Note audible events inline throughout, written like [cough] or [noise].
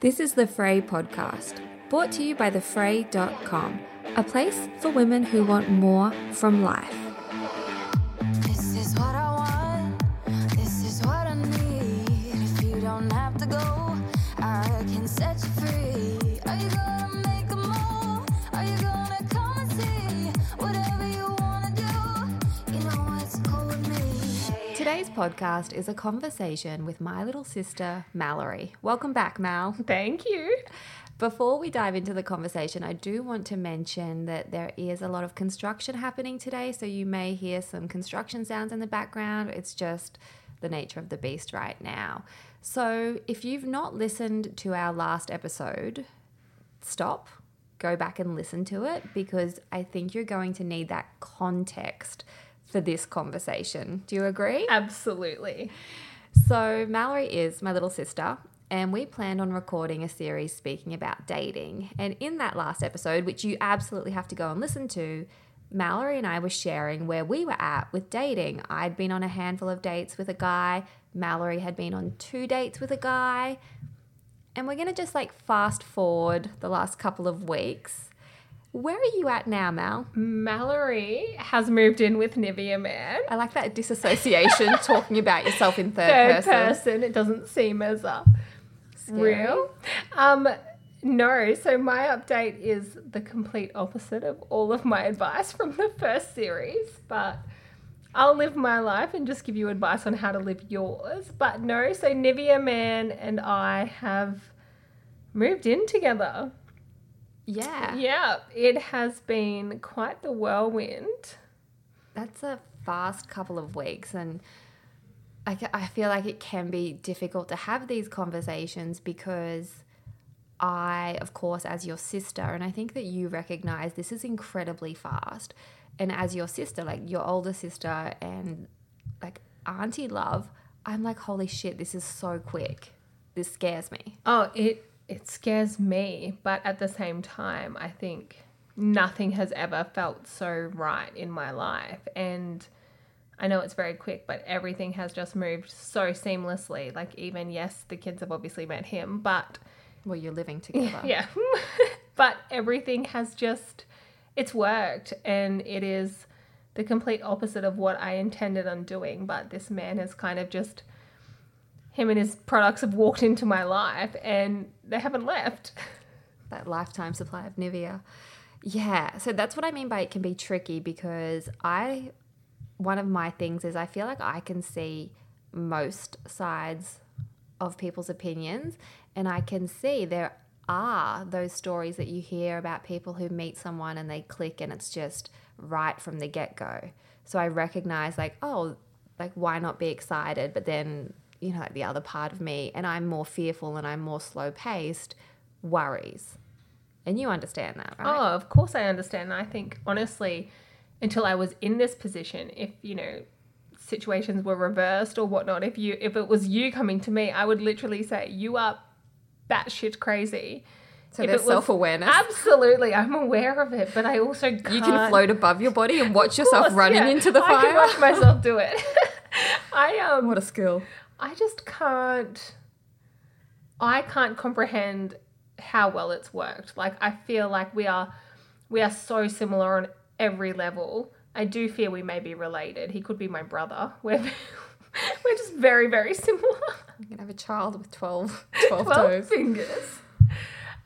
This is the Frae podcast, brought to you by thefrae.com, a place for women who want more from life. Today's podcast is a conversation with my little sister, Mallory. Welcome back, Mal. [laughs] Thank you. Before we dive into the conversation, I do want to mention that there is a lot of construction happening today, so you may hear some construction sounds in the background. It's just the nature of the beast right now. So, if you've not listened to our last episode, stop, go back and listen to it because I think you're going to need that context for this conversation. Do you agree? Absolutely. So, Mallory is my little sister, and we planned on recording a series speaking about dating. And in that last episode, which you absolutely have to go and listen to, Mallory and I were sharing where we were at with dating. I'd been on a handful of dates with a guy, Mallory had been on two dates with a guy. And we're going to just like fast forward the last couple of weeks. Where are you at now, Mal? Mallory has moved in with Nivea Man. I like that disassociation, [laughs] talking about yourself in third, Third person. person. It doesn't seem as uh, Scary. real. Um, no, so my update is the complete opposite of all of my advice from the first series, but I'll live my life and just give you advice on how to live yours. But no, so Nivea Man and I have moved in together. Yeah. Yeah, it has been quite the whirlwind. That's a fast couple of weeks, and I, I feel like it can be difficult to have these conversations because I, of course, as your sister, and I think that you recognize this is incredibly fast. And as your sister, like your older sister and like auntie love, I'm like, holy shit, this is so quick. This scares me. Oh, it it scares me, but at the same time, I think nothing has ever felt so right in my life. And I know it's very quick, but everything has just moved so seamlessly. Like even yes, the kids have obviously met him, but Well, you're living [laughs] together. yeah. [laughs] but everything has just it's worked and it is the complete opposite of what I intended on doing, but this man has kind of just him and his products have walked into my life and they haven't left. [laughs] that lifetime supply of Nivea. Yeah, so that's what I mean by it can be tricky because I, one of my things is I feel like I can see most sides of people's opinions and I can see there are those stories that you hear about people who meet someone and they click and it's just right from the get go. So I recognize, like, oh, like, why not be excited? But then, you know, the other part of me, and I'm more fearful and I'm more slow paced, worries. And you understand that, right? Oh, of course I understand. I think honestly, until I was in this position, if you know situations were reversed or whatnot, if you if it was you coming to me, I would literally say you are batshit crazy. So If there's self-awareness. Absolutely, I'm aware of it, but I also can't, You can float above your body and watch Of yourself running yeah. into the fire. I can watch myself do it. [laughs] I um, what a skill. I just can't. I can't comprehend how well it's worked. Like I feel like we are, we are so similar on every level. I do fear we may be related. He could be my brother. [laughs] We're we're just very very similar. You can have a child with 12, [laughs] 12 Twelve toes. fingers.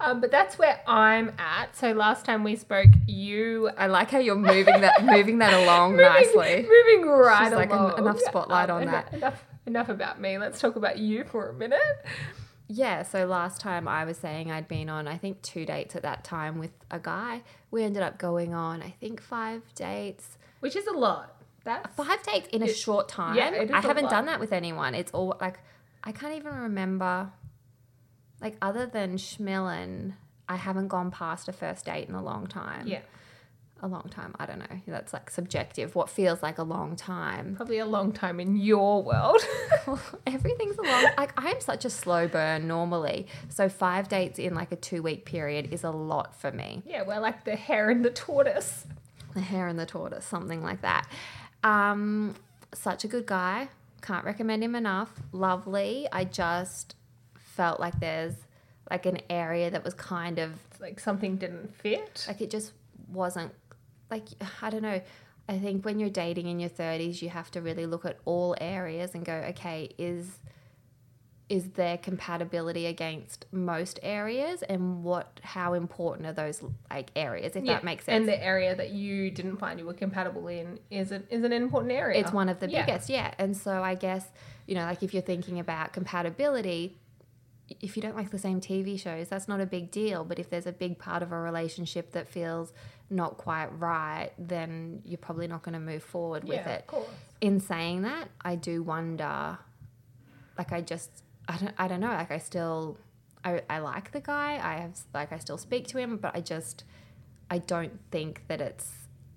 Um, but that's where I'm at. So last time we spoke, you I like how you're moving that [laughs] moving that along moving, nicely. moving right along. She's like, en- enough spotlight on en- that. Enough, enough about me. Let's talk about you for a minute. Yeah, so last time I was saying I'd been on I think two dates at that time with a guy. We ended up going on I think five dates. Which is a lot. That's Five dates in a short time. yeah, it is I haven't lot. done that with anyone. It's all like I can't even remember like other than Schmillen, I haven't gone past a first date in a long time. Yeah. A long time. I don't know. That's like subjective. What feels like a long time. Probably a long time in your world. [laughs] [laughs] Everything's a long like I'm such a slow burn normally. So five dates in like a two week period is a lot for me. yeah, we're like the hare and the tortoise. The hare and the tortoise, something like that. Um, such a good guy. Can't recommend him enough. Lovely. I just felt like there's like an area that was kind of like something didn't fit. like it just wasn't like [sighs] I don't know. I think when you're dating in your 30s, you have to really look at all areas and go, okay, is is there compatibility against most areas and what how important are those like areas if that makes sense And the area that you didn't find you were compatible in is an, is an important area. It's one of the Yeah. biggest, yeah. And so I guess, you know, like if you're thinking about compatibility, if you don't like the same TV shows, that's not a big deal. But if there's a big part of a relationship that feels not quite right, then you're probably not going to move forward with Yeah, it. of course. In saying that, I do wonder, like, I just, I don't, I don't know, like, I still, I, I like the guy. I have, like, I still speak to him, but I just, I don't think that it's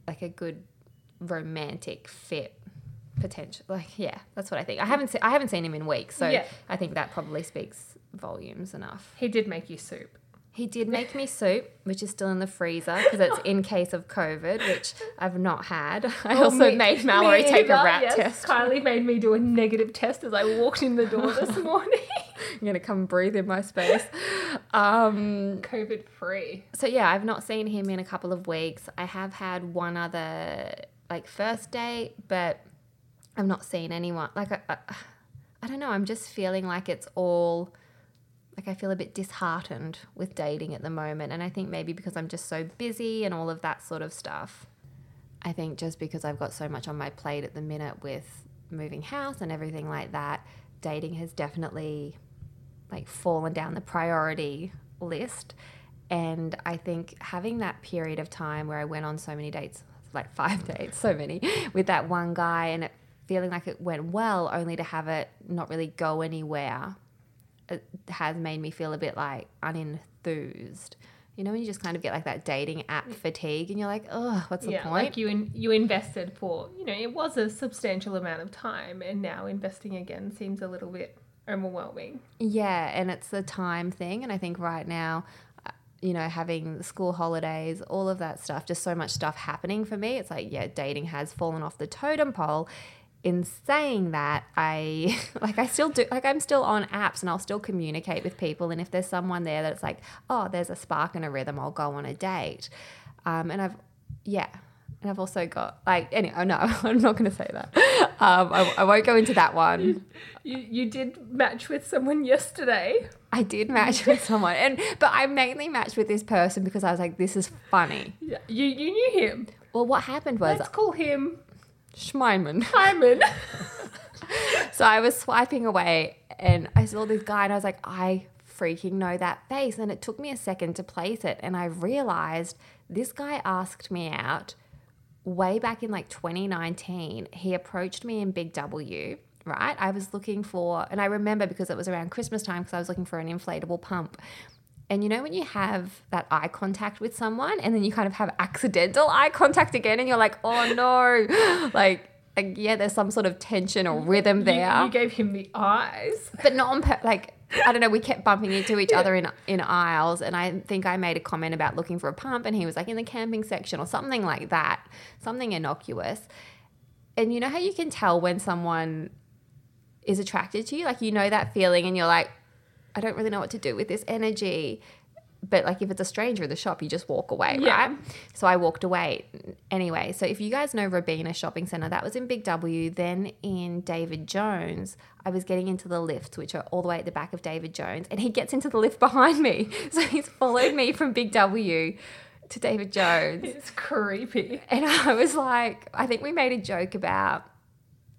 like a good romantic fit potential like yeah that's what i think i haven't se- i haven't seen him in weeks so Yeah. i think that probably speaks volumes enough He did make you soup. he did make me soup which is still in the freezer because it's in case of covid which i've not had [laughs] i Oh, also me- made mallory take a rat yes. test Kylie made me do a negative test as I walked in the door this [laughs] morning. i'm gonna come breathe in my space um COVID free. so yeah, I've not seen him in a couple of weeks. I have had one other like first date, but I've not seen anyone. Like I, I, I don't know. I'm just feeling like it's all like I feel a bit disheartened with dating at the moment, and I think maybe because I'm just so busy and all of that sort of stuff. I think just because I've got so much on my plate at the minute with moving house and everything like that, dating has definitely like fallen down the priority list. And I think having that period of time where I went on so many dates, like [laughs] five dates, so many, with that one guy and it feeling like it went well, only to have it not really go anywhere, has made me feel a bit like unenthused. You know, when you just kind of get like that dating app fatigue and you're like, oh, what's the yeah, point? like you in, you invested for you know it was a substantial amount of time, and now investing again seems a little bit overwhelming. Yeah, and it's the time thing. And I think right now, uh, you know, having school holidays, all of that stuff, just so much stuff happening for me. It's like, yeah, dating has fallen off the totem pole. In saying that, I [laughs] like I still do like I'm still on apps and I'll still communicate with people. And if there's someone there that's like, oh, there's a spark and a rhythm, I'll go on a date. Um, and I've yeah. And I've also got like anyway, Oh no, [laughs] I'm not going to say that. Um, I, I won't go into that one. You you did match with someone yesterday. I did match with someone, and but I mainly matched with this person because I was like, "This is funny." Yeah, you you knew him. Well, what happened was Let's call him Schmeiman. Hyman. [laughs] So I was swiping away, and I saw this guy, and I was like, "I freaking know that face." And it took me a second to place it, and I realized this guy asked me out way back in like 2019. He approached me in Big W. Right, I was looking for, and I remember because it was around Christmas time because I was looking for an inflatable pump. And you know when you have that eye contact with someone and then you kind of have accidental eye contact again and you're like, oh no. [gasps] Like, like yeah, there's some sort of tension or rhythm there. You, gave him the eyes. but not on pur- like I don't know, we kept bumping into each other in in aisles and I think I made a comment about looking for a pump and he was like in the camping section or something like that. Something innocuous. And you know how you can tell when someone is attracted to you? Like you know that feeling and you're like, I don't really know what to do with this energy. But like if it's a stranger in the shop, you just walk away, Yeah. right? So I walked away. Anyway, so if you guys know Robina Shopping Centre, that was in Big W. Then in David Jones, I was getting into the lifts, which are all the way at the back of David Jones, and he gets into the lift [laughs] behind me. So he's followed me from Big W to David Jones. It's creepy. And I was like, I think we made a joke about.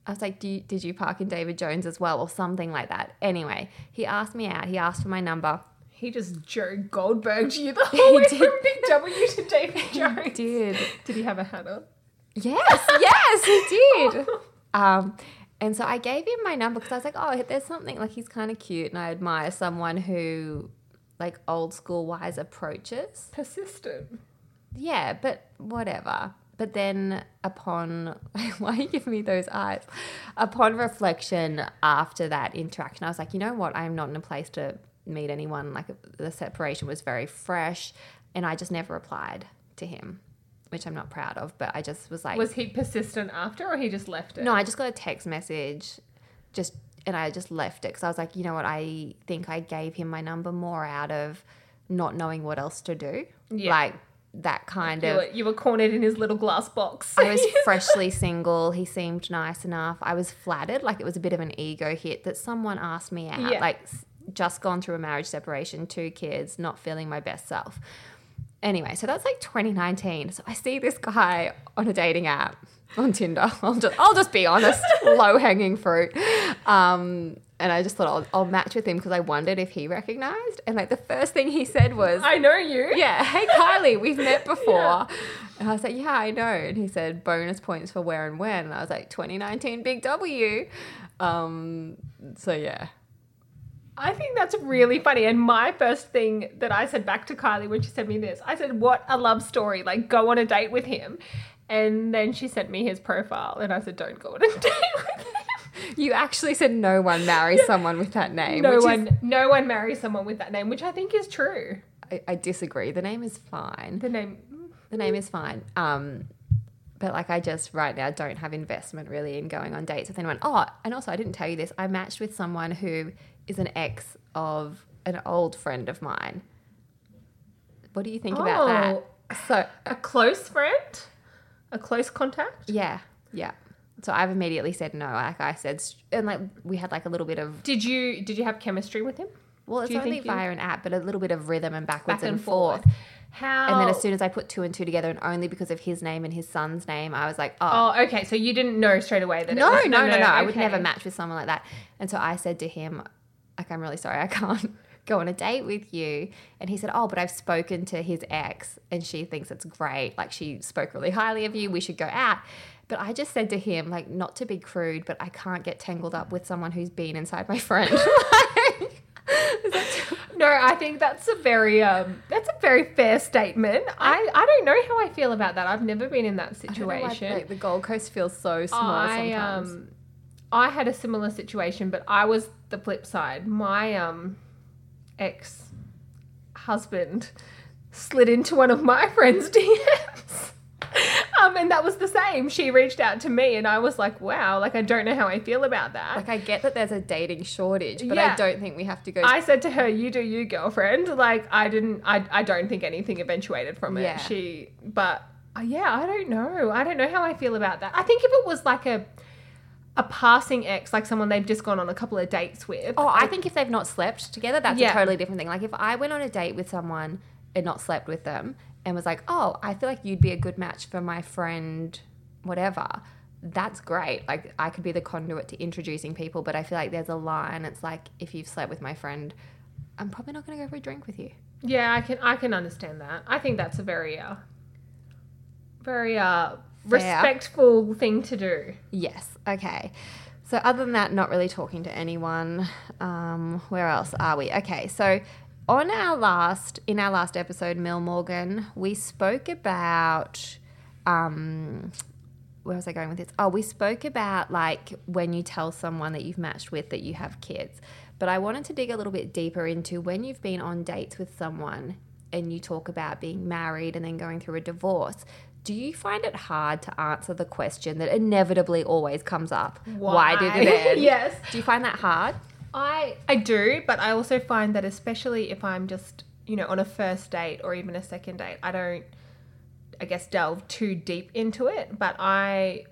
I was like, Do you, did you park in David Jones as well, or something like that? Anyway, he asked me out. He asked for my number. He just Joe Goldberged you the [laughs] whole way did. from Big W to David [laughs] He Jones. did. Did he have a hat on? Yes, yes, he [laughs] did. Um, And so I gave him my number because I was like, oh, there's something like he's kind of cute and I admire someone who like old school wise approaches. Persistent. Yeah, but whatever. But then upon [laughs] why are you giving me those eyes? Upon reflection after that interaction, I was like, you know what? I'm not in a place to meet anyone. Like the separation was very fresh and I just never replied to him, which I'm not proud of, but I just was like Was he persistent after, or he just left it? No, I just got a text message just and I just left it because I was like, you know what? I think I gave him my number more out of not knowing what else to do. Yeah. Like that kind You of were, you were cornered in his little glass box. I was [laughs] freshly single. He seemed nice enough. I was flattered. Like it was a bit of an ego hit that someone asked me out. Yeah. Like just gone through a marriage separation, two kids, not feeling my best self. Anyway, so that's like 2019. So I see this guy on a dating app on Tinder. [laughs] I'll just, I'll just be honest, [laughs] low hanging fruit. Um, and I just thought I'll, I'll match with him because I wondered if he recognized. And like the first thing he said was, I know you. yeah, hey Kylie, we've met [laughs] before. And I was like, yeah, I know. And he said bonus points for where and when. And I was like, 2019 big W. Um, so yeah. I think that's really funny. And my first thing that I said back to Kylie when she sent me this, I said, What a love story. Like, go on a date with him. And then she sent me his profile. And I said, Don't go on a [laughs] date with him. You actually said no one marries someone with that name. No which is- one, no one marries someone with that name, which I think is true. I, I disagree. The name is fine. The name, The name is fine. Um, but like I just right now don't have investment really in going on dates with anyone. Oh, and also I didn't tell you this. I matched with someone who is an ex of an old friend of mine. What do you think about that? So a close friend, a close contact. yeah, yeah. So I've immediately said no. Like I said, and like we had like a little bit of Did you did you have chemistry with him? well, it's only you- via an app, but a little bit of rhythm and backwards Back and, and forth. forth. How? And then as soon as I put two and two together, and only because of his name and his son's name, I was like, oh, Oh, okay. So you didn't know straight away that. no, was, no, no, no, I would never match with someone like that. And so I said to him, like, I'm really sorry, I [laughs] can't go on a date with you. And he said, oh, but I've spoken to his ex and she thinks it's great. Like, she spoke really highly of you. We should go out. But I just said to him, like, not to be crude, but I can't get tangled up with someone who's been inside my friend. [laughs] No, I think that's a very um that's a very fair statement. I I don't know how I feel about that. I've never been in that I don't know why, situation. like, the Gold Coast feels so small I sometimes. um I had a similar situation, but I was the flip side. My um ex husband slid into one of my [laughs] friends' DMs. Um, and that was the same. She reached out to me, and I was like, "Wow!" Like I don't know how I feel about that. like, I get that there's a dating shortage, but Yeah. I don't think we have to go. I said to her, "You do you, girlfriend." Like I didn't. I I don't think anything eventuated from it. Yeah. She, but uh, yeah, I don't know. I don't know how I feel about that. I think if it was like a a passing ex, like someone they've just gone on a couple of dates with. Oh, I think if they've not slept together, that's Yeah. a totally different thing. Like if I went on a date with someone and not slept with them and was like, oh, I feel like you'd be a good match for my friend, whatever. That's great. Like I could be the conduit to introducing people, but I feel like there's a line. It's like if you've slept with my friend, I'm probably not going to go for a drink with you. yeah, I can I can understand that. I think that's a very uh very uh respectful thing to do. Yes. Okay. So other than that, not really talking to anyone. Um, where else are we? Okay. So on our last in our last episode, Mel Morgan, we spoke about um, where was I going with this? Oh, we spoke about like when you tell someone that you've matched with that you have kids. But I wanted to dig a little bit deeper into when you've been on dates with someone and you talk about being married and then going through a divorce. Do you find it hard to answer the question that inevitably always comes up? Why, did it end? yes. Do you find that hard? I I do, but I also find that especially if I'm just, you know, on a first date or even a second date, I don't I guess delve too deep into it, but I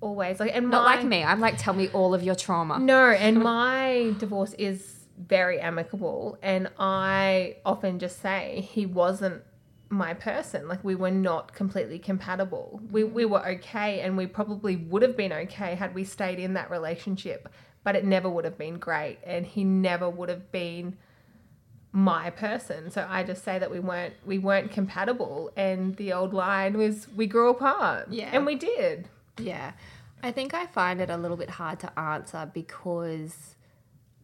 always like and Not my, like me. I'm like, tell me all of your trauma. No, and [laughs] my divorce is very amicable and I often just say he wasn't my person. Like we were not completely compatible. We we were okay and we probably would have been okay had we stayed in that relationship, but it never would have been great and he never would have been my person. So I just say that we weren't we weren't compatible and the old line was we grew apart. Yeah. And we did. Yeah. I think I find it a little bit hard to answer because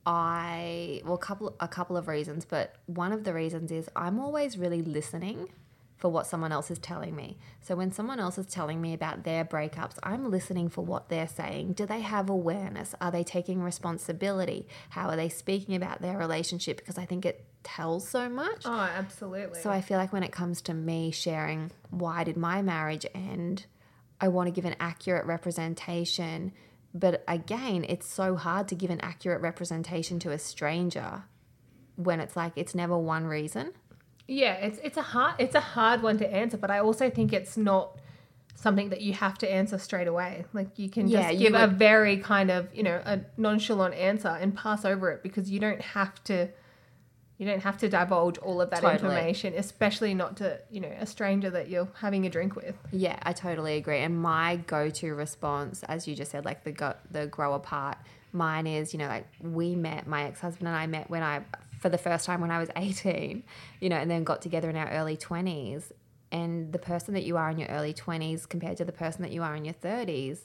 I well a couple a couple of reasons, but one of the reasons is I'm always really listening for what someone else is telling me. So when someone else is telling me about their breakups, I'm listening for what they're saying. Do they have awareness? Are they taking responsibility? How are they speaking about their relationship because I think it tells so much. Oh, absolutely. So I feel like when it comes to me sharing why did my marriage end, I want to give an accurate representation. But again, it's so hard to give an accurate representation to a stranger when it's like it's never one reason. Yeah, it's it's a hard it's a hard one to answer, but I also think it's not something that you have to answer straight away. Like you can Yeah, just give a very kind of, you know, a nonchalant answer and pass over it because you don't have to you don't have to divulge all of that Totally. information, especially not to, you know, a stranger that you're having a drink with. Yeah, I totally agree. And my go-to response, as you just said, like the go- the grow apart, mine is, you know, like we met, my ex-husband and I met when I, for the first time when I was [laughs] 18, you know, and then got together in our early 20s. And the person that you are in your early 20s compared to the person that you are in your 30s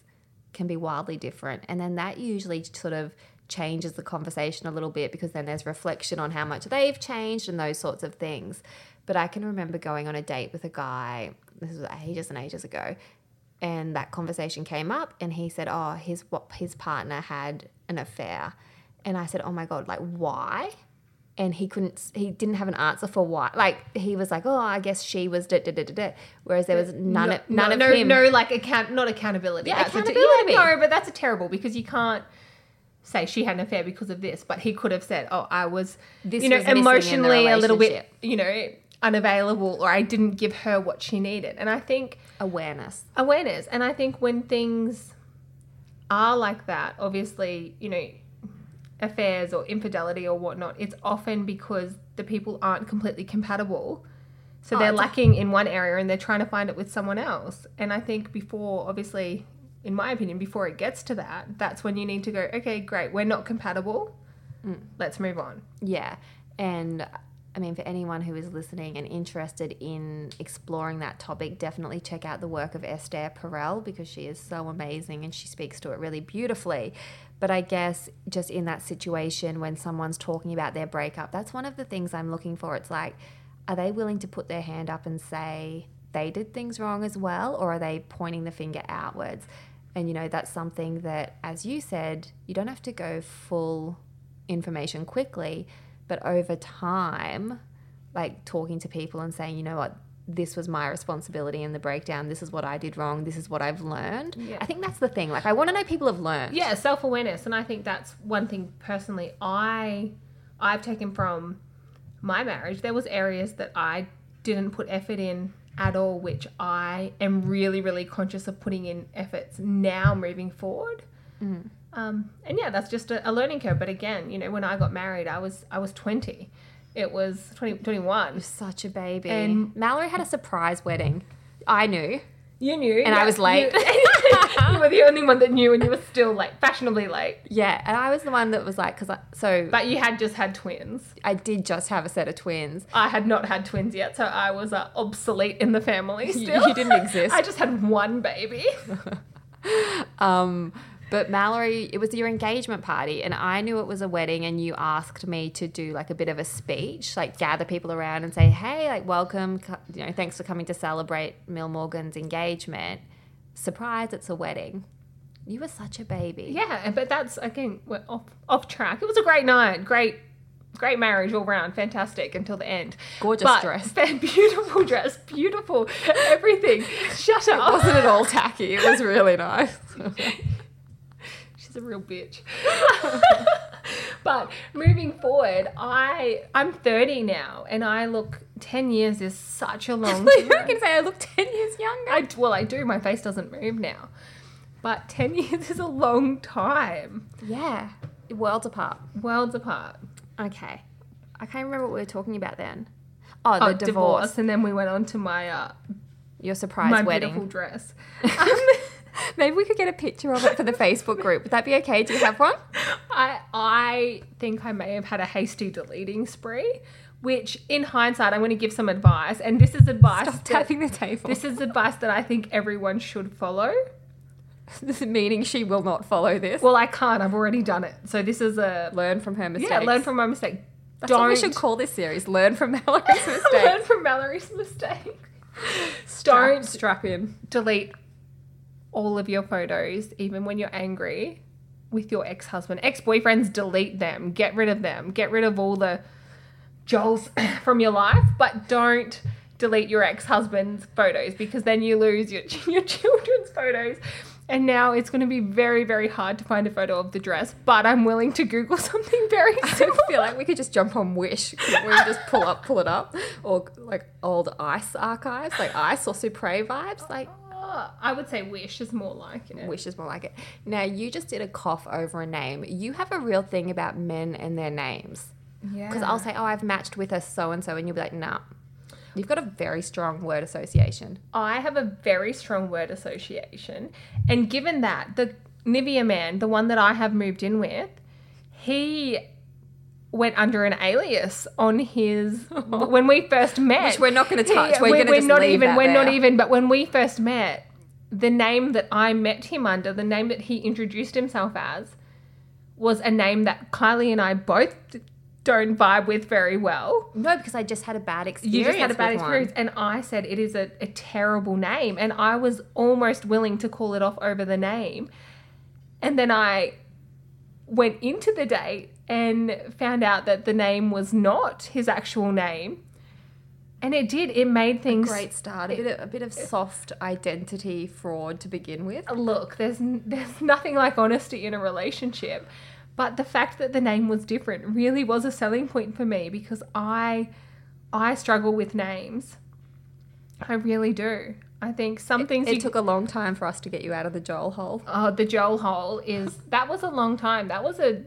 can be wildly different. And then that usually sort of changes the conversation a little bit because then there's reflection on how much they've changed and those sorts of things. But I can remember going on a date with a guy, this was ages and ages ago, and that conversation came up and he said, "Oh, his what his partner had an affair." And I said, "Oh my god, like why?" And he couldn't he didn't have an answer for why like he was like oh i guess she was da, da, da, da, da. whereas there was none no, of none no, of no, him no, like account, not accountability. Yeah, That's a- accountability. yeah, no, but that's a terrible because you can't say she had an affair because of this, but he could have said, "Oh, I was, This you know, was missing in the emotionally a little bit, you know, unavailable, or I didn't give her what she needed." And I think awareness awareness, and I think when things are like that, obviously, you know, affairs or infidelity or whatnot, it's often because the people aren't completely compatible. So Oh, they're lacking in one area and they're trying to find it with someone else. And I think before, obviously, in my opinion, before it gets to that, that's when you need to go, okay, great, we're not compatible. Mm. Let's move on. Yeah. And I mean, for anyone who is listening and interested in exploring that topic, definitely check out the work of Esther Perel because she is so amazing and she speaks to it really beautifully. But I guess just in that situation when someone's talking about their breakup, that's one of the things I'm looking for. It's like, are they willing to put their hand up and say they did things wrong as well, or are they pointing the finger outwards? And you know, that's something that, as you said, you don't have to go full information quickly, but over time, like talking to people and saying, you know what, this was my responsibility in the breakdown. This is what I did wrong. This is what I've learned. Yeah. I think that's the thing. Like, I want to know people have learned. Yeah, self awareness, and I think that's one thing personally I I've taken from my marriage. There was areas that I didn't put effort in at all, which I am really, really conscious of putting in efforts now moving forward. Um, and yeah, that's just a, a learning curve. But again, you know, when I got married, I was I was twenty. It was 20, 21. Such a baby. And- Mallory had a surprise wedding. I knew. You knew, And I was late. You, [laughs] you were the only one that knew, and you were still like fashionably late. Yeah. And I was the one that was like, because I, so But you had just had twins. I did just have a set of twins. I had not had twins yet, so I was uh, obsolete in the family [laughs] You- you didn't [laughs] exist. I just had one baby. Um, but Mallory, it was your engagement party, and I knew it was a wedding, and you asked me to do like a bit of a speech, like gather people around and say, "Hey, like welcome, you know, thanks for coming to celebrate Mill Morgan's engagement. Surprise, it's a wedding." You were such a baby. yeah, but that's again we're off off track. It was a great night, great great marriage all round, fantastic until the end. Gorgeous But- dress. [laughs] beautiful dress, beautiful everything. [laughs] Shut up. It wasn't at all tacky? It was really nice. [laughs] She's a real bitch. [laughs] but moving forward, I I'm 30 now, and I look 10 years is such a long [laughs] you time. gonna say I look ten years younger. I well, I do. My face doesn't move now, but 10 [laughs] years is a long time. yeah, worlds apart. Worlds apart. Okay, I can't remember what we were talking about then. Oh, the Oh, divorce. divorce. and then we went on to my uh, Your surprise my wedding. beautiful dress. [laughs] Maybe we could get a picture of it for the Facebook group. Would that be okay? Do you have one? I I think I may have had a hasty deleting spree, which in hindsight I'm going to give some advice, and this is advice. Stop that- tapping the table. This is advice that I think everyone should follow. [laughs] This Meaning she will not follow this. Well, I can't. I've already done it. So this is a learn from her mistake. yeah. Learn from my mistake. That's what we should call this series. Learn from [laughs] Mallory's mistake. learn from Mallory's mistake. Don't strap in. delete all of your photos, even when you're angry with your ex husband. Ex boyfriends, delete them. Get rid of them. Get rid of all the Joels [coughs] from your life, but don't delete your ex husband's photos because then you lose your, [laughs] your children's photos. And now it's going to be very, very hard to find a photo of the dress, but I'm willing to Google [laughs] something very I feel like we could just jump on Wish. Couldn't we just pull up, pull it up, or like old Ice archives, like Ice or Supre vibes. Like I would say Wish is more like it. Wish is more like it. Now you just did a cough over a name. You have a real thing about men and their names. Yeah. Because I'll say, oh, I've matched with a so and so, and you'll be like, nah. You've got a very strong word association. I have a very strong word association. And given that, the Nivea man, the one that I have moved in with, he went under an alias on his when we first [laughs] met. Which we're not gonna touch. He- We're gonna just not leave even that we're not even but when we first met, the name that I met him under, the name that he introduced himself as, was a name that Kylie and I both don't vibe with very well. No, because I just had a bad experience. You just had a bad with one. experience, and I said it is a, a terrible name, and I was almost willing to call it off over the name. And then I went into the date and found out that the name was not his actual name. And it did, it made things a Great start. A bit, of, a bit of soft identity fraud to begin with. Uh, look, there's there's [laughs] nothing like honesty in a relationship, but the fact that the name was different really was a selling point for me because I I struggle with names. I really do. I think some things It you took a long time for us to get you out of the Joel hole. oh, the Joel hole is that was a long time. That was a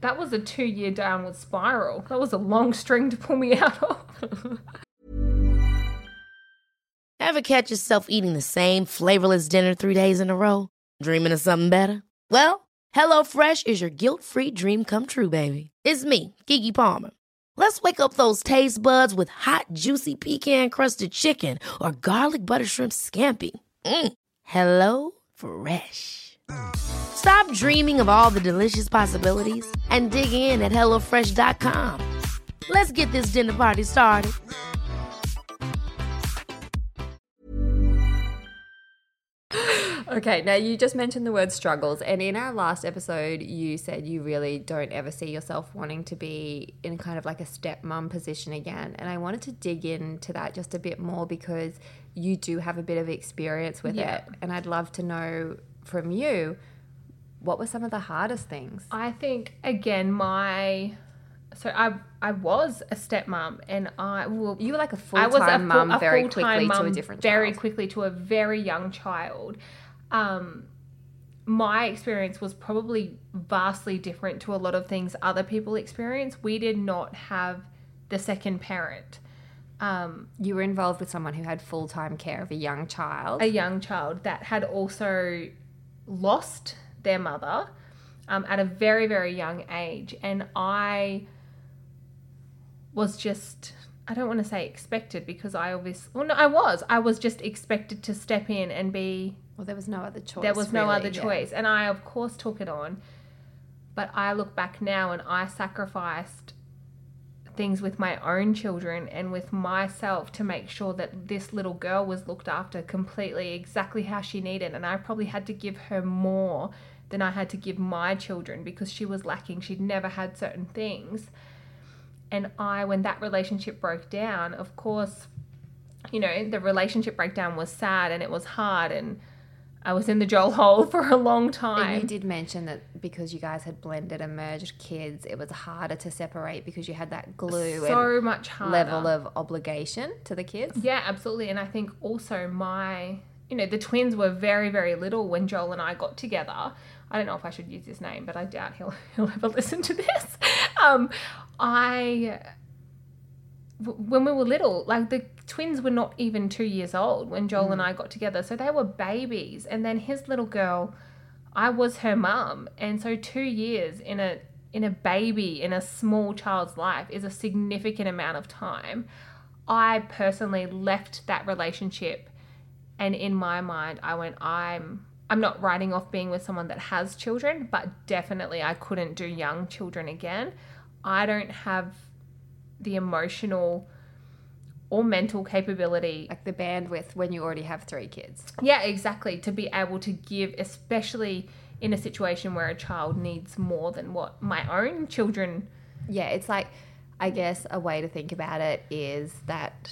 that was a two year downward spiral. That was a long string to pull me [laughs] out of. Ever catch yourself eating the same flavorless dinner three days in a row? Dreaming of something better? Well, HelloFresh is your guilt free dream come true, baby. It's me, Keke Palmer. Let's wake up those taste buds with hot, juicy pecan crusted chicken or garlic butter shrimp scampi. Mm. Hello Fresh. Stop dreaming of all the delicious possibilities and dig in at HelloFresh.com. Let's get this dinner party started. [gasps] Okay, now you just mentioned the word struggles, and in our last episode, you said you really don't ever see yourself wanting to be in kind of like a stepmom position again. And I wanted to dig into that just a bit more because you do have a bit of experience with Yeah. it. And I'd love to know from you what were some of the hardest things? I think again my so I I was a stepmom and I well You were like a full I was a time mum very quickly to a different very child. quickly to a very young child. Um, my experience was probably vastly different to a lot of things other people experience. We did not have the second parent, um, You were involved with someone who had full time care of a young child. a young child that had also lost their mother um, at a very very young age, and I was just I don't want to say expected because I obviously well no I was I was just expected to step in and be well, there was no other choice. there was no really, other yeah. choice and I of course took it on but I look back now and I sacrificed things with my own children and with myself to make sure that this little girl was looked after completely exactly how she needed. And I probably had to give her more than I had to give my children because she was lacking. She'd never had certain things. And I when that relationship broke down of course you know the relationship breakdown was sad and it was hard and I was in the Joel hole [laughs] for a long And time you did mention that because you guys had blended and merged kids, it was harder to separate because you had that glue so and much harder level of obligation to the kids. Yeah, absolutely. And I think also my, you know, the twins were very, very little when Joel and I got together. I don't know if I should use his name, but I doubt he'll [laughs] he'll ever listen to this. Um, I, when we were little, like the twins were not even two years old when Joel and mm. I got together, so they were babies. And then his little girl, I was her mum, and so two years in a in a baby in a small child's life is a significant amount of time. I personally left that relationship and in my mind I went I'm I'm not writing off being with someone that has children, but definitely I couldn't do young children again. I don't have the emotional or mental capability Like the bandwidth when you already have three kids. yeah, exactly. To be able to give, especially in a situation where a child needs more than what my own children. Yeah, it's like, I guess a way to think about it is that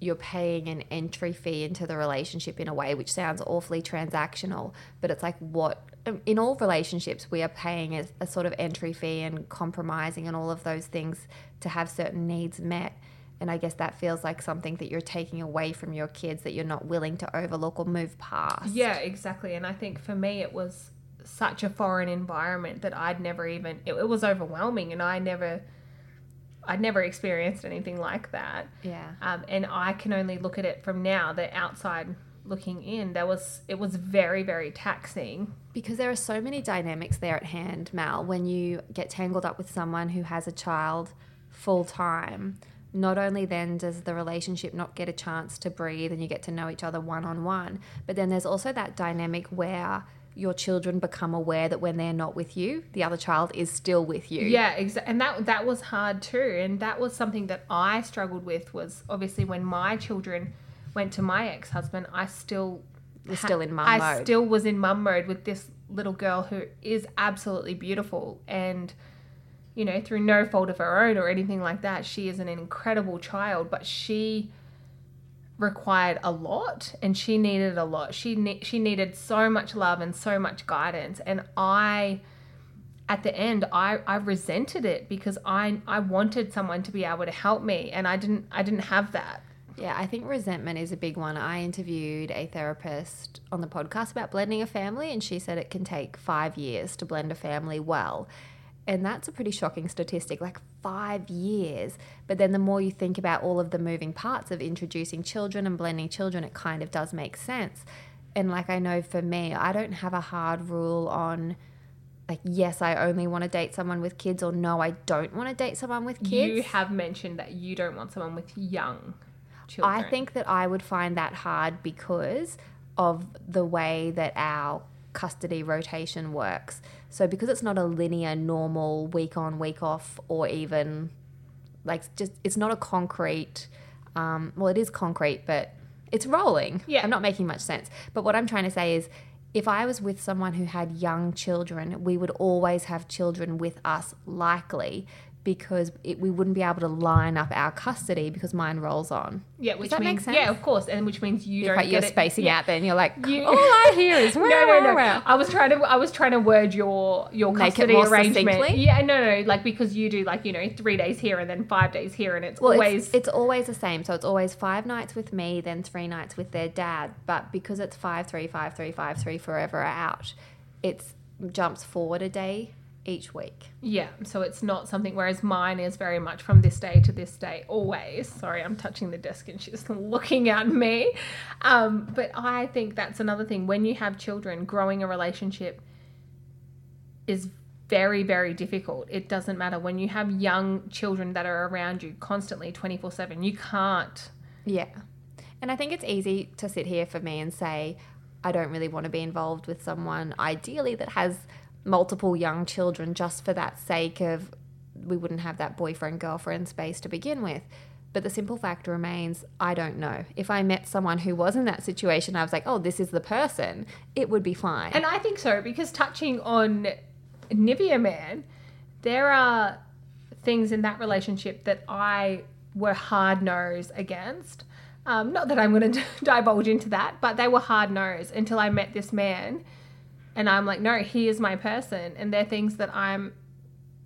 you're paying an entry fee into the relationship in a way which sounds awfully transactional, but it's like what um, in all relationships we are paying a, a sort of entry fee and compromising and all of those things to have certain needs met. And I guess that feels like something that you're taking away from your kids that you're not willing to overlook or move past. Yeah, exactly. And I think for me, it was such a foreign environment that I'd never even. It, it was overwhelming, and I never. I'd never experienced anything like that. Yeah. Um, and I can only look at it from now, the outside looking in. There was it was very very taxing. Because there are so many dynamics there at hand, Mal, when you get tangled up with someone who has a child full time. Not only then does the relationship not get a chance to breathe and you get to know each other one on one, but then there's also that dynamic where your children become aware that when they're not with you, the other child is still with you. Yeah, exactly. And that that was hard too. And that was something that I struggled with. Was obviously when my children went to my ex husband, I still You're still in mum I mode. still was in mum mode with this little girl who is absolutely beautiful and. You know, through no fault of her own or anything like that, she is an incredible child, but she required a lot and she needed a lot. She ne- she needed so much love and so much guidance and I at the end I, I resented it because I I wanted someone to be able to help me and I didn't I didn't have that. Yeah, I think resentment is a big one. I interviewed a therapist on the podcast about blending a family, and she said it can take five years to blend a family well. And that's a pretty shocking statistic, like five years. But then the more you think about all of the moving parts of introducing children and blending children, it kind of does make sense. And like I know for me, I don't have a hard rule on like, yes, I only want to date someone with kids, or no, I don't want to date someone with kids. You have mentioned that you don't want someone with young children. I think that I would find that hard because of the way that our custody rotation works. So because it's not a linear, normal week on, week off, or even like just it's not a concrete. Um, well, it is concrete, but it's rolling. Yeah. I'm not making much sense. But what I'm trying to say is. If I was with someone who had young children, we would always have children with us, likely, because it, we wouldn't be able to line up our custody because mine rolls on. yeah, which that make sense? yeah, of course, and which means you If don't like you're it- spacing yeah. out, then you're like, You- all I hear is [laughs] no, no, no. I was trying to, I was trying to word your your Make custody more arrangement. succinctly? Yeah, no, no, like because you do like you know three days here and then five days here, and it's Well, always it's, it's always the same. So it's always five nights with me, then three nights with their dad. But because it's five, three, five, three, five, three forever out, it's jumps forward a day each week. Yeah, so it's not something. Whereas mine is very much from this day to this day, always. Sorry, I'm touching the desk and she's [laughs] looking at me. Um, but I think that's another thing. When you have children, growing a relationship is very, very difficult. It doesn't matter when you have young children that are around you constantly, 24 7. You can't. Yeah. And I think it's easy to sit here for me and say, I don't really want to be involved with someone, ideally, that has multiple young children just for that sake of we wouldn't have that boyfriend girlfriend space to begin with. But the simple fact remains, I don't know. If I met someone who was in that situation, I was like, oh, this is the person, it would be fine. And I think so because touching on Nivea Man, there are things in that relationship that I were hard nosed against. Um, not that I'm going [laughs] to divulge into that, but they were hard nosed until I met this man. And I'm like, no, he is my person. And they're things that I'm,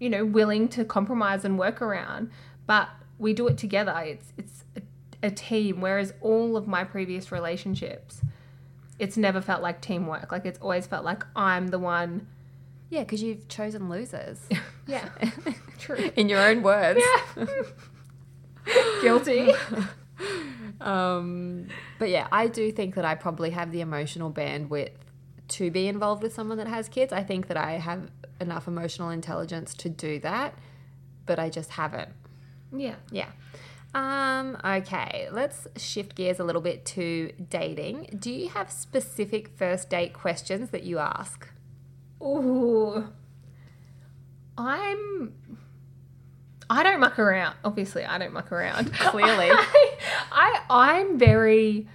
you know, willing to compromise and work around. But we do it together. It's, it's a, a team. Whereas all of my previous relationships, it's never felt like teamwork. Like it's always felt like I'm the one. yeah, because you've chosen losers. [laughs] Yeah, [laughs] true. in your own words. Yeah. [laughs] Guilty. Um, but yeah, I do think that I probably have the emotional bandwidth to be involved with someone that has kids. I think that I have enough emotional intelligence to do that, but I just haven't. Yeah. Yeah. Um, okay, let's shift gears a little bit to dating. Do you have specific first date questions that you ask? Ooh. I'm. I don't muck around. Obviously, I don't muck around. [laughs] Clearly. I, [laughs] I I'm very.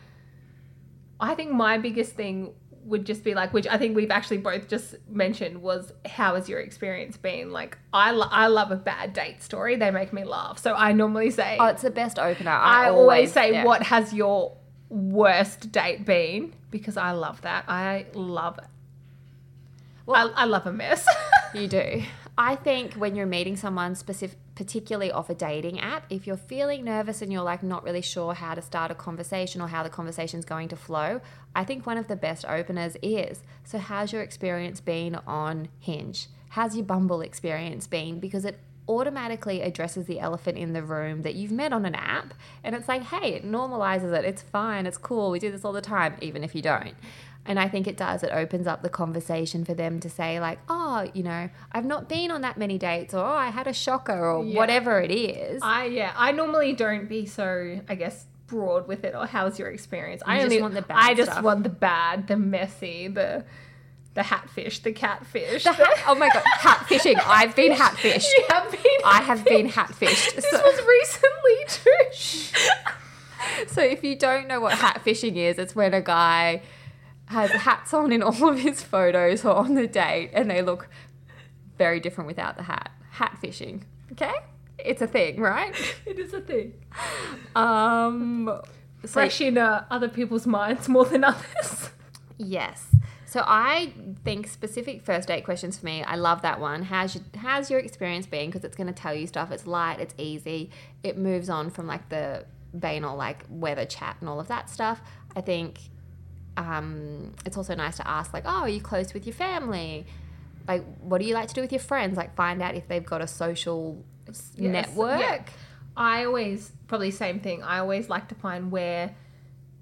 I think my biggest thing would just be like, which I think we've actually both just mentioned, was how has your experience been? Like, I lo- I love a bad date story. They make me laugh. So I normally say, Oh, it's the best opener. I, I always say, yeah. what has your worst date been? Because I love that. I love it. Well- I, I love a mess. You do. I think when you're meeting someone specific, particularly off a dating app, if you're feeling nervous and you're like not really sure how to start a conversation or how the conversation's going to flow, I think one of the best openers is. So, how's your experience been on Hinge? How's your Bumble experience been? Because it automatically addresses the elephant in the room that you've met on an app and it's like, hey, it normalizes it. It's fine. It's cool. We do this all the time, even if you don't. And I think it does. It opens up the conversation for them to say, like, oh, you know, I've not been on that many dates, or oh, I had a shocker, or Yeah. whatever it is. I yeah, I normally don't be so I guess broad with it or how's your experience. I just only want the bad I just stuff. want the bad, the messy, the the hatfish, the catfish. The hat- oh my god, [laughs] hatfishing! I've been hatfished. You have been I have been hatfished. This So, was recently too. [laughs] so if you don't know what [laughs] hatfishing is, it's when a guy has hats on in all of his photos or on the date, and they look very different without the hat. Hat fishing. Okay, it's a thing, right? [laughs] it is a thing. Um, so Fresh in uh, other people's minds more than others. Yes. So I think specific first date questions for me. I love that one. How's your, how's your experience been? Because it's going to tell you stuff. It's light. It's easy. It moves on from like the banal like weather chat and all of that stuff. I think um, it's also nice to ask like, oh, are you close with your family? Like, what do you like to do with your friends? Like, find out if they've got a social Yes, network. yeah. I always probably same thing. I always like to find where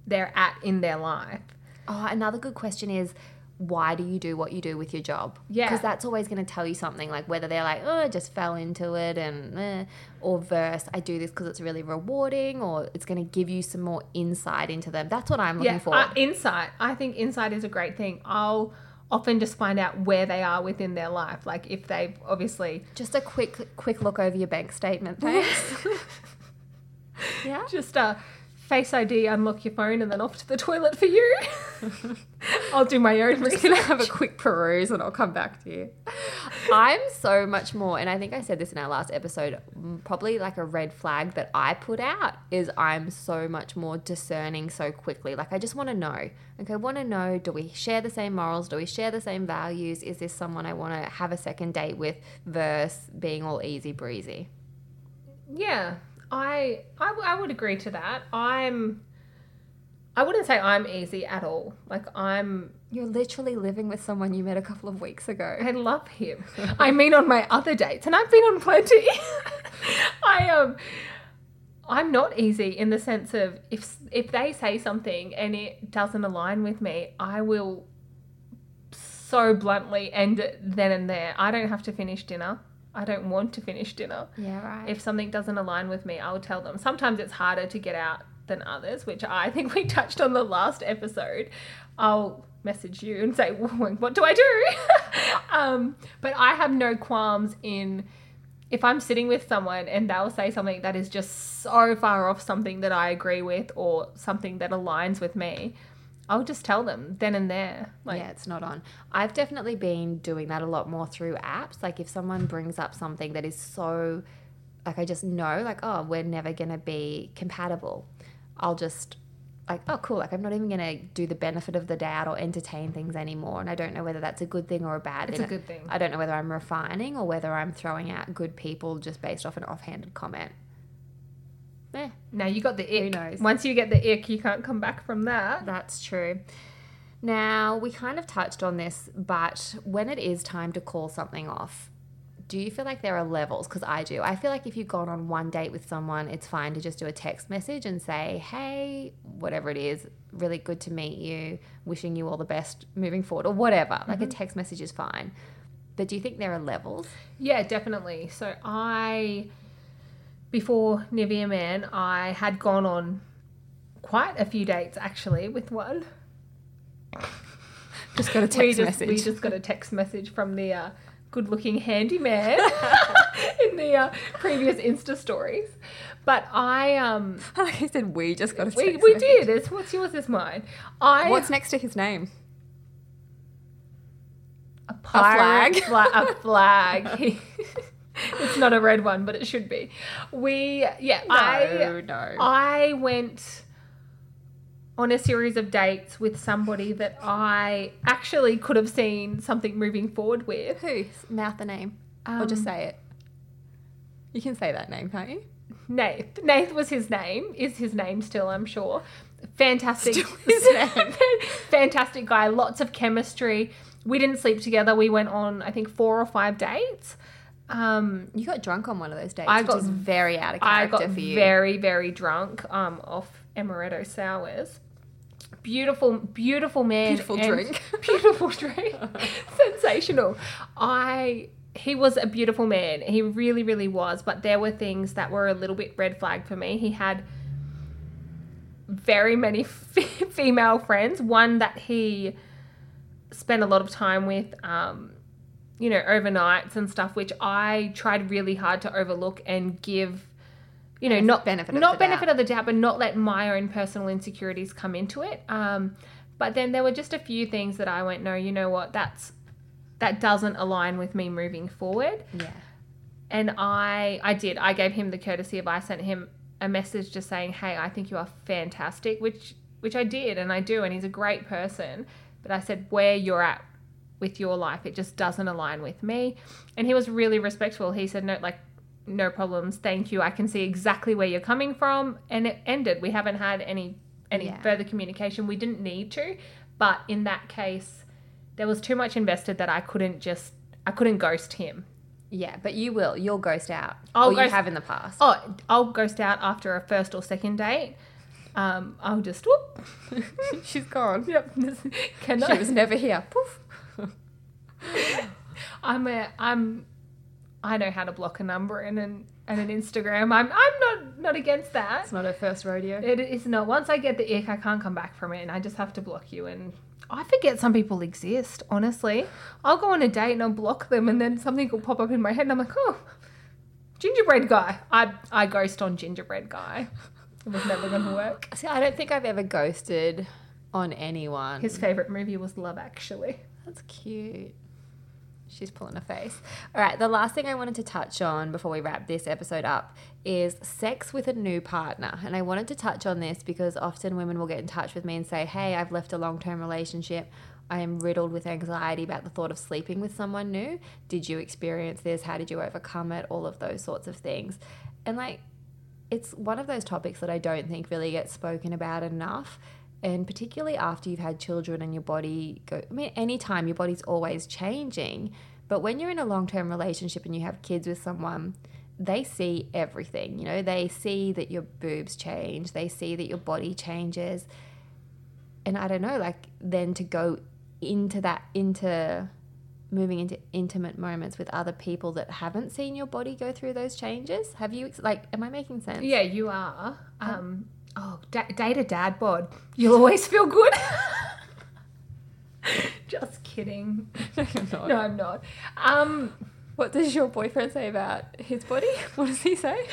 they're at in their life. Oh, another good question is why do you do what you do with your job? Yeah. Because that's always going to tell you something like whether they're like, oh, I just fell into it and eh, or verse, I do this because it's really rewarding or it's going to give you some more insight into them. That's what I'm looking yeah, for. uh, insight. I think insight is a great thing. I'll often just find out where they are within their life. Like if they've obviously just a quick quick look over your bank statement, thanks. [laughs] yeah. just a face ID, unlock your phone, and then off to the toilet for you. [laughs] I'll do my own I'm just gonna have a quick peruse and I'll come back to you. I'm so much more, and I think I said this in our last episode. Probably like a red flag that I put out is I'm so much more discerning so quickly. Like I just want to know. Okay, want to know: Do we share the same morals? Do we share the same values? Is this someone I want to have a second date with? Versus being all easy breezy. Yeah, I, I w- I would agree to that. I'm. I wouldn't say I'm easy at all. Like I'm. You're literally living with someone you met a couple of weeks ago. I love him. [laughs] I mean, on my other dates, and I've been on plenty. [laughs] I um. I'm not easy in the sense of if if they say something and it doesn't align with me, I will so bluntly end it then and there. I don't have to finish dinner. I don't want to finish dinner. Yeah, right. If something doesn't align with me, I will tell them. Sometimes it's harder to get out than others, which I think we touched on the last episode. I'll message you and say, "What do I do?" [laughs] um, but I have no qualms in if I'm sitting with someone and they'll say something that is just so far off something that I agree with or something that aligns with me. I'll just tell them then and there. Like, yeah, it's not on. I've definitely been doing that a lot more through apps. Like if someone brings up something that is so like I just know like oh, we're never going to be compatible. I'll just like oh cool, like I'm not even going to do the benefit of the doubt or entertain things anymore and I don't know whether that's a good thing or a bad It's thing. a good thing. I don't know whether I'm refining or whether I'm throwing out good people just based off an offhanded comment. Eh, now you got the ick. knows? Once you get the ick, you can't come back from that. That's true. Now, we kind of touched on this, but when it is time to call something off, do you feel like there are levels? Because I do. I feel like if you've gone on one date with someone, it's fine to just do a text message and say, hey, whatever it is, really good to meet you, wishing you all the best moving forward, or whatever. Like a text message is fine. But do you think there are levels? Yeah, definitely. So I before Nivea Man, I had gone on quite a few dates actually with one. Just got a we text just, message. We just got a text message from the uh, good-looking handyman [laughs] in the uh, previous Insta stories. But I um [laughs] like I said, we just got a we, we did. It's what's yours is mine. I What's next to his name? a flag? [laughs] fla- a flag. it's not a red one, but it should be. We yeah. I no. I went on a series of dates with somebody that I actually could have seen something moving forward with. Who? Mouth the name. or just say it. You can say that name, can't you? Nath. Nath was his name. Is his name still? I'm sure. Fantastic. Still [laughs] his name. fantastic guy. Lots of chemistry. We didn't sleep together. We went on I think four or five dates. Um, You got drunk on one of those dates, I which got- very out of character I got for you. very very drunk um, off amaretto sours. Beautiful, beautiful man. Beautiful drink. [laughs] Beautiful drink. [laughs] Sensational. I. He was a beautiful man. He really, really was. But there were things that were a little bit red flag for me. He had very many [laughs] f- female friends. One that he spent a lot of time with. Um, you know, overnights and stuff, which I tried really hard to overlook and give, you know, not benefit of not the benefit doubt. of the doubt, but not let my own personal insecurities come into it. Um, but then there were just a few things that I went, no, you know what, that's that doesn't align with me moving forward. Yeah. And I I did. I gave him the courtesy of I sent him a message just saying, "Hey, I think you are fantastic," which which I did and I do and he's a great person. But I said where you're at with your life, it just doesn't align with me. And he was really respectful. He said, "No, like no problems. Thank you. I can see exactly where you're coming from." And it ended. We haven't had any any Yeah. further communication. We didn't need to, but in that case, there was too much invested that I couldn't just I couldn't ghost him. Yeah, but you will. You'll ghost out. I'll or you have in the past. Oh, I'll ghost out after a first or second date. Um, I'll just whoop. [laughs] She's gone. Yep. [laughs] Can She was never here. Poof. [laughs] I'm a I'm I know how to block a number and an and an Instagram. I'm I'm not not against that. It's not her first rodeo. It is not. Once I get the ick, I can't come back from it, and I just have to block you. And I forget some people exist. Honestly, I'll go on a date and I'll block them, and then something will pop up in my head, and I'm like, oh, gingerbread guy. I I ghost on gingerbread guy. It was never gonna work. See, I don't think I've ever ghosted on anyone. His favorite movie was Love Actually. That's cute. She's pulling a face. All right, the last thing I wanted to touch on before we wrap this episode up is sex with a new partner. And I wanted to touch on this because often women will get in touch with me and say, Hey, I've left a long term relationship. I am riddled with anxiety about the thought of sleeping with someone new. Did you experience this? How did you overcome it? All of those sorts of things. And like, it's one of those topics that I don't think really gets spoken about enough. And particularly after you've had children and your body go, I mean, anytime your body's always changing. But when you're in a long term relationship and you have kids with someone, they see everything. You know, they see that your boobs change, they see that your body changes. And I don't know, like, then to go into that, into moving into intimate moments with other people that haven't seen your body go through those changes. Have you, like, am I making sense? Yeah, you are. Um, oh, da- date a dad bod. You'll always feel good. [laughs] Just kidding. [laughs] not. No, I'm not. Um, What does your boyfriend say about his body? [laughs] What does he say?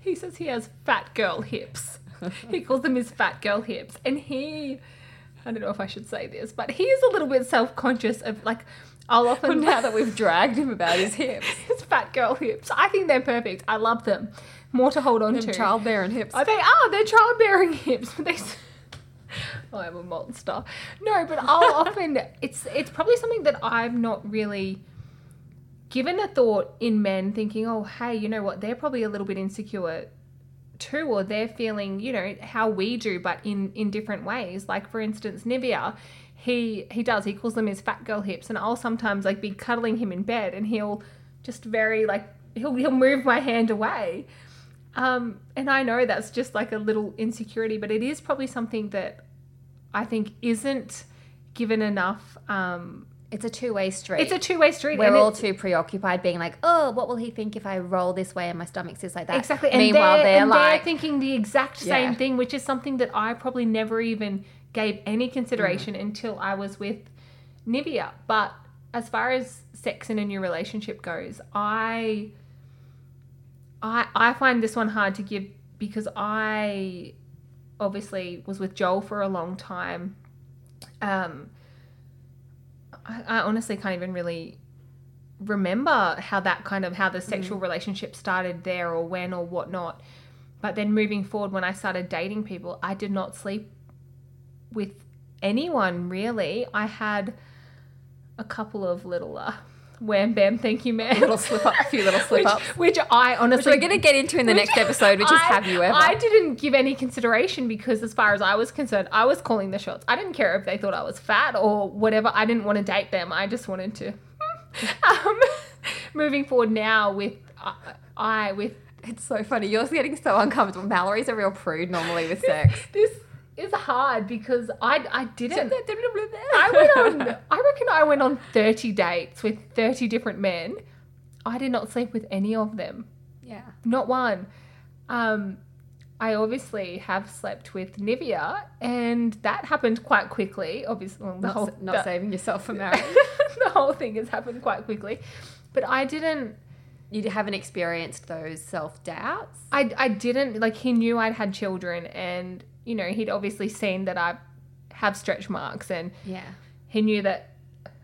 he says he has fat girl hips. he calls them his fat girl hips, and he. I don't know if I should say this, but he is a little bit self conscious of like. I'll often now that we've dragged him about his hips. his fat girl hips. I think they're perfect. I love them. More to hold on to. childbearing hips. Oh, they are. They're childbearing [laughs] hips. But they. [laughs] Oh, I'm a monster. No, but I'll [laughs] often. It's it's probably something that I've not really given a thought in men, thinking, oh, hey, you know what? They're probably a little bit insecure too, or they're feeling, you know, how we do, but in in different ways. Like for instance, Nivea. He he does. He calls them his fat girl hips, and I'll sometimes like be cuddling him in bed, and he'll just very like he'll he'll move my hand away. Um, and I know that's just like a little insecurity, but it is probably something that I think isn't given enough um, It's a two way street. It's a two way street. We're all too preoccupied being like, oh, what will he think if I roll this way and my stomach sits like that? Exactly. And Meanwhile, they're, they're, and like, they're thinking the exact same Yeah. thing, which is something that I probably never even gave any consideration Mm. until I was with Nivea. But as far as sex in a new relationship goes, I I I find this one hard to give because I obviously was with Joel for a long time. Um I, I honestly can't even really remember how that kind of how the sexual relationship started there or when or whatnot. But then moving forward, when I started dating people, I did not sleep with anyone really. I had a couple of little uh, wham bam, thank you, man. A little slip up, a few little [laughs] slip which, ups. which I honestly Which we're going to get into in the next episode, which is Have You Ever? I didn't give any consideration because, as far as I was concerned, I was calling the shots. I didn't care if they thought I was fat or whatever. I didn't want to date them. I just wanted to. [laughs] um, [laughs] moving forward now with uh, I with It's so funny. You're getting so uncomfortable. Mallory's a real prude normally with sex. this is hard because I I didn't. I went on. [laughs] I reckon I went on thirty dates with thirty different men. I did not sleep with any of them. yeah. Not one. Um, I obviously have slept with Nivea, and that happened quite quickly. Obviously, well, the Not, whole not the, saving yourself for [laughs] marriage. the whole thing has happened quite quickly. But I didn't. you haven't experienced those self doubts. I I didn't like. He knew I'd had children, and you know he'd obviously seen that I have stretch marks, and Yeah. he knew that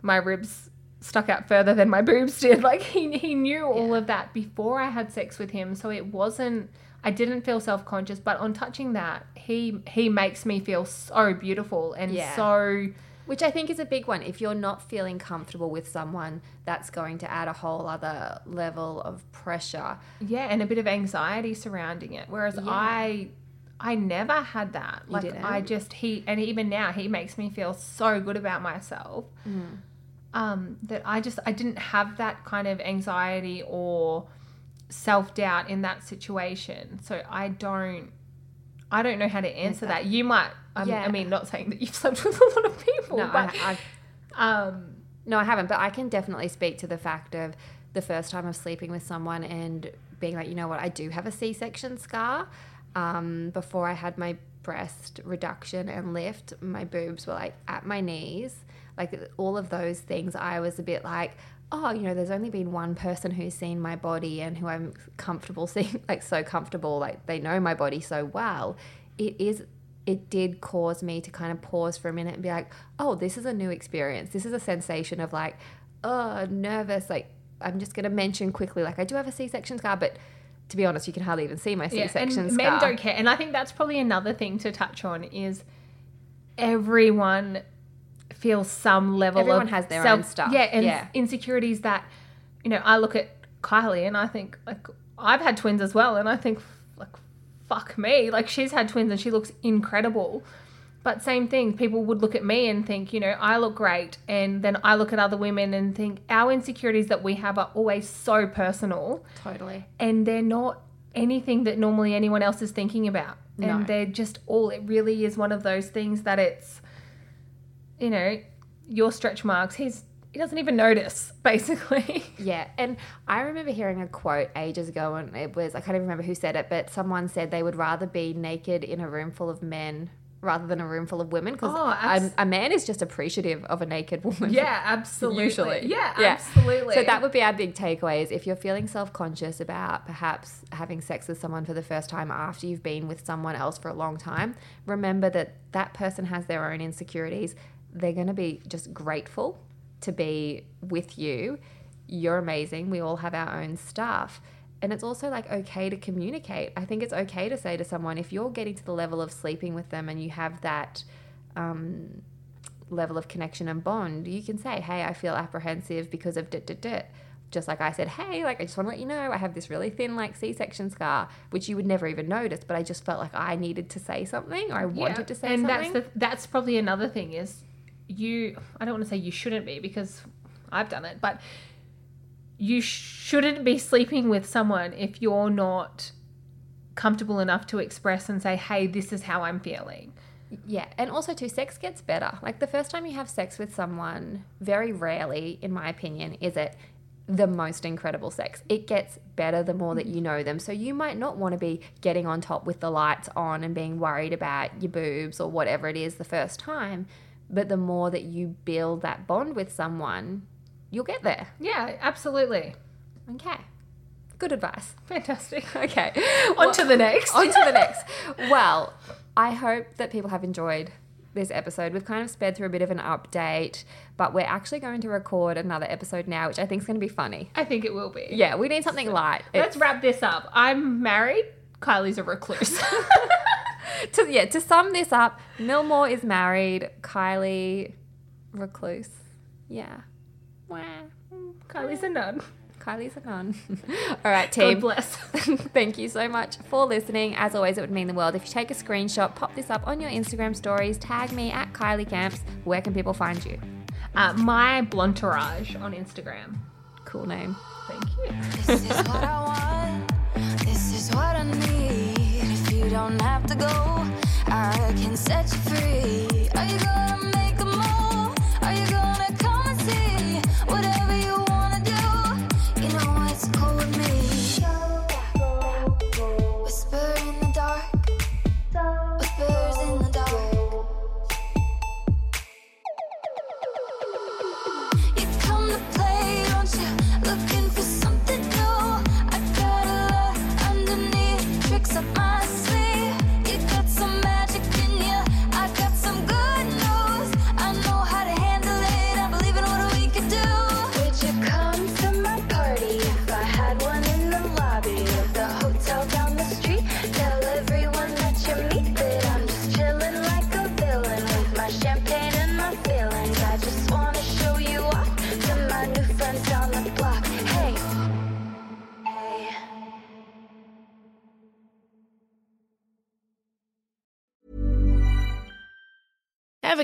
my ribs stuck out further than my boobs did. [laughs] Like he he knew all Yeah. of that before I had sex with him, so it wasn't. I didn't feel self conscious, but on touching that, he he makes me feel so beautiful and Yeah. so Which I think is a big one. If you're not feeling comfortable with someone, that's going to add a whole other level of pressure. yeah, and a bit of anxiety surrounding it. Whereas Yeah. I I never had that. Like didn't? I just he and even now he makes me feel so good about myself. Mm. Um, that I just I didn't have that kind of anxiety or self doubt in that situation. So I don't I don't know how to answer that. You might um, Yeah. I mean not saying that you've slept with a lot of people, No, but I, I, um no, I haven't. But I can definitely speak to the fact of the first time of sleeping with someone and being like, you know what, I do have a C-section scar. Um, before I had my breast reduction and lift, my boobs were like at my knees. Like all of those things, I was a bit like, oh, you know, there's only been one person who's seen my body and who I'm comfortable [laughs] seeing, like so comfortable, like they know my body so well. It is it did cause me to kind of pause for a minute and be like, oh, this is a new experience. This is a sensation of like, oh, nervous. Like, I'm just going to mention quickly, like, I do have a C section scar, but to be honest, you can hardly even see my C yeah, section and scar. men don't care. And I think that's probably another thing to touch on is everyone feels some level Everyone of has their self- own stuff. Yeah, and Yeah. insecurities that you know, I look at Kylie and I think like I've had twins as well and I think like fuck me. Like she's had twins and she looks incredible. But same thing, people would look at me and think, you know, I look great. And then I look at other women and think our insecurities that we have are always so personal Totally. and they're not anything that normally anyone else is thinking about. No. And they're just all, it really is one of those things that it's, you know, your stretch marks, he's, he doesn't even notice, [laughs] basically. Yeah, and I remember hearing a quote ages ago, and it was I can't even remember who said it, but someone said they would rather be naked in a room full of men rather than a room full of women because Oh, abs- a, man is just appreciative of a naked woman. yeah, [laughs] absolutely. Usually. Yeah, Yeah. absolutely. So that would be our big takeaways. If you're feeling self conscious about perhaps having sex with someone for the first time after you've been with someone else for a long time, remember that that person has their own insecurities. They're going to be just grateful to be with you. You're amazing. We all have our own stuff. And it's also like okay to communicate. I think it's okay to say to someone if you're getting to the level of sleeping with them and you have that um, level of connection and bond, you can say, "Hey, I feel apprehensive because of dit dit dit." Just like I said, "Hey, like I just want to let you know I have this really thin like C-section scar, which you would never even notice, but I just felt like I needed to say something or I wanted to say and something." And that's the that's probably another thing is you i don't want to say you shouldn't be because i've done it but you shouldn't be sleeping with someone if you're not comfortable enough to express and say hey this is how i'm feeling Yeah, and also too, sex gets better. Like the first time you have sex with someone, very rarely, in my opinion, is it the most incredible sex. It gets better the more that you know them. So you might not want to be getting on top with the lights on and being worried about your boobs or whatever it is the first time. But the more that you build that bond with someone, you'll get there. Yeah, absolutely. Okay. Good advice. Fantastic. [laughs] Okay. On to the next. On to the next. [laughs] Well, I hope that people have enjoyed this episode. We've kind of sped through a bit of an update, but we're actually going to record another episode now, which I think is going to be funny. I think it will be. Yeah, we need something light. Let's wrap this up. I'm married. Kylie's a recluse. [laughs] to, yeah, to sum this up, Mallory is married. Kylie, recluse. Yeah. Wah. Kylie's a nun. Kylie's a nun. [laughs] All right, team. God bless. [laughs] Thank you so much for listening. As always, it would mean the world if you take a screenshot, pop this up on your Instagram stories, tag me at Kylie Camps. Where can people find you? Uh, my blunterage on Instagram. Cool name. Thank you. This is what I want. This is what I need. If you don't have to go, I can set you free. Are you gonna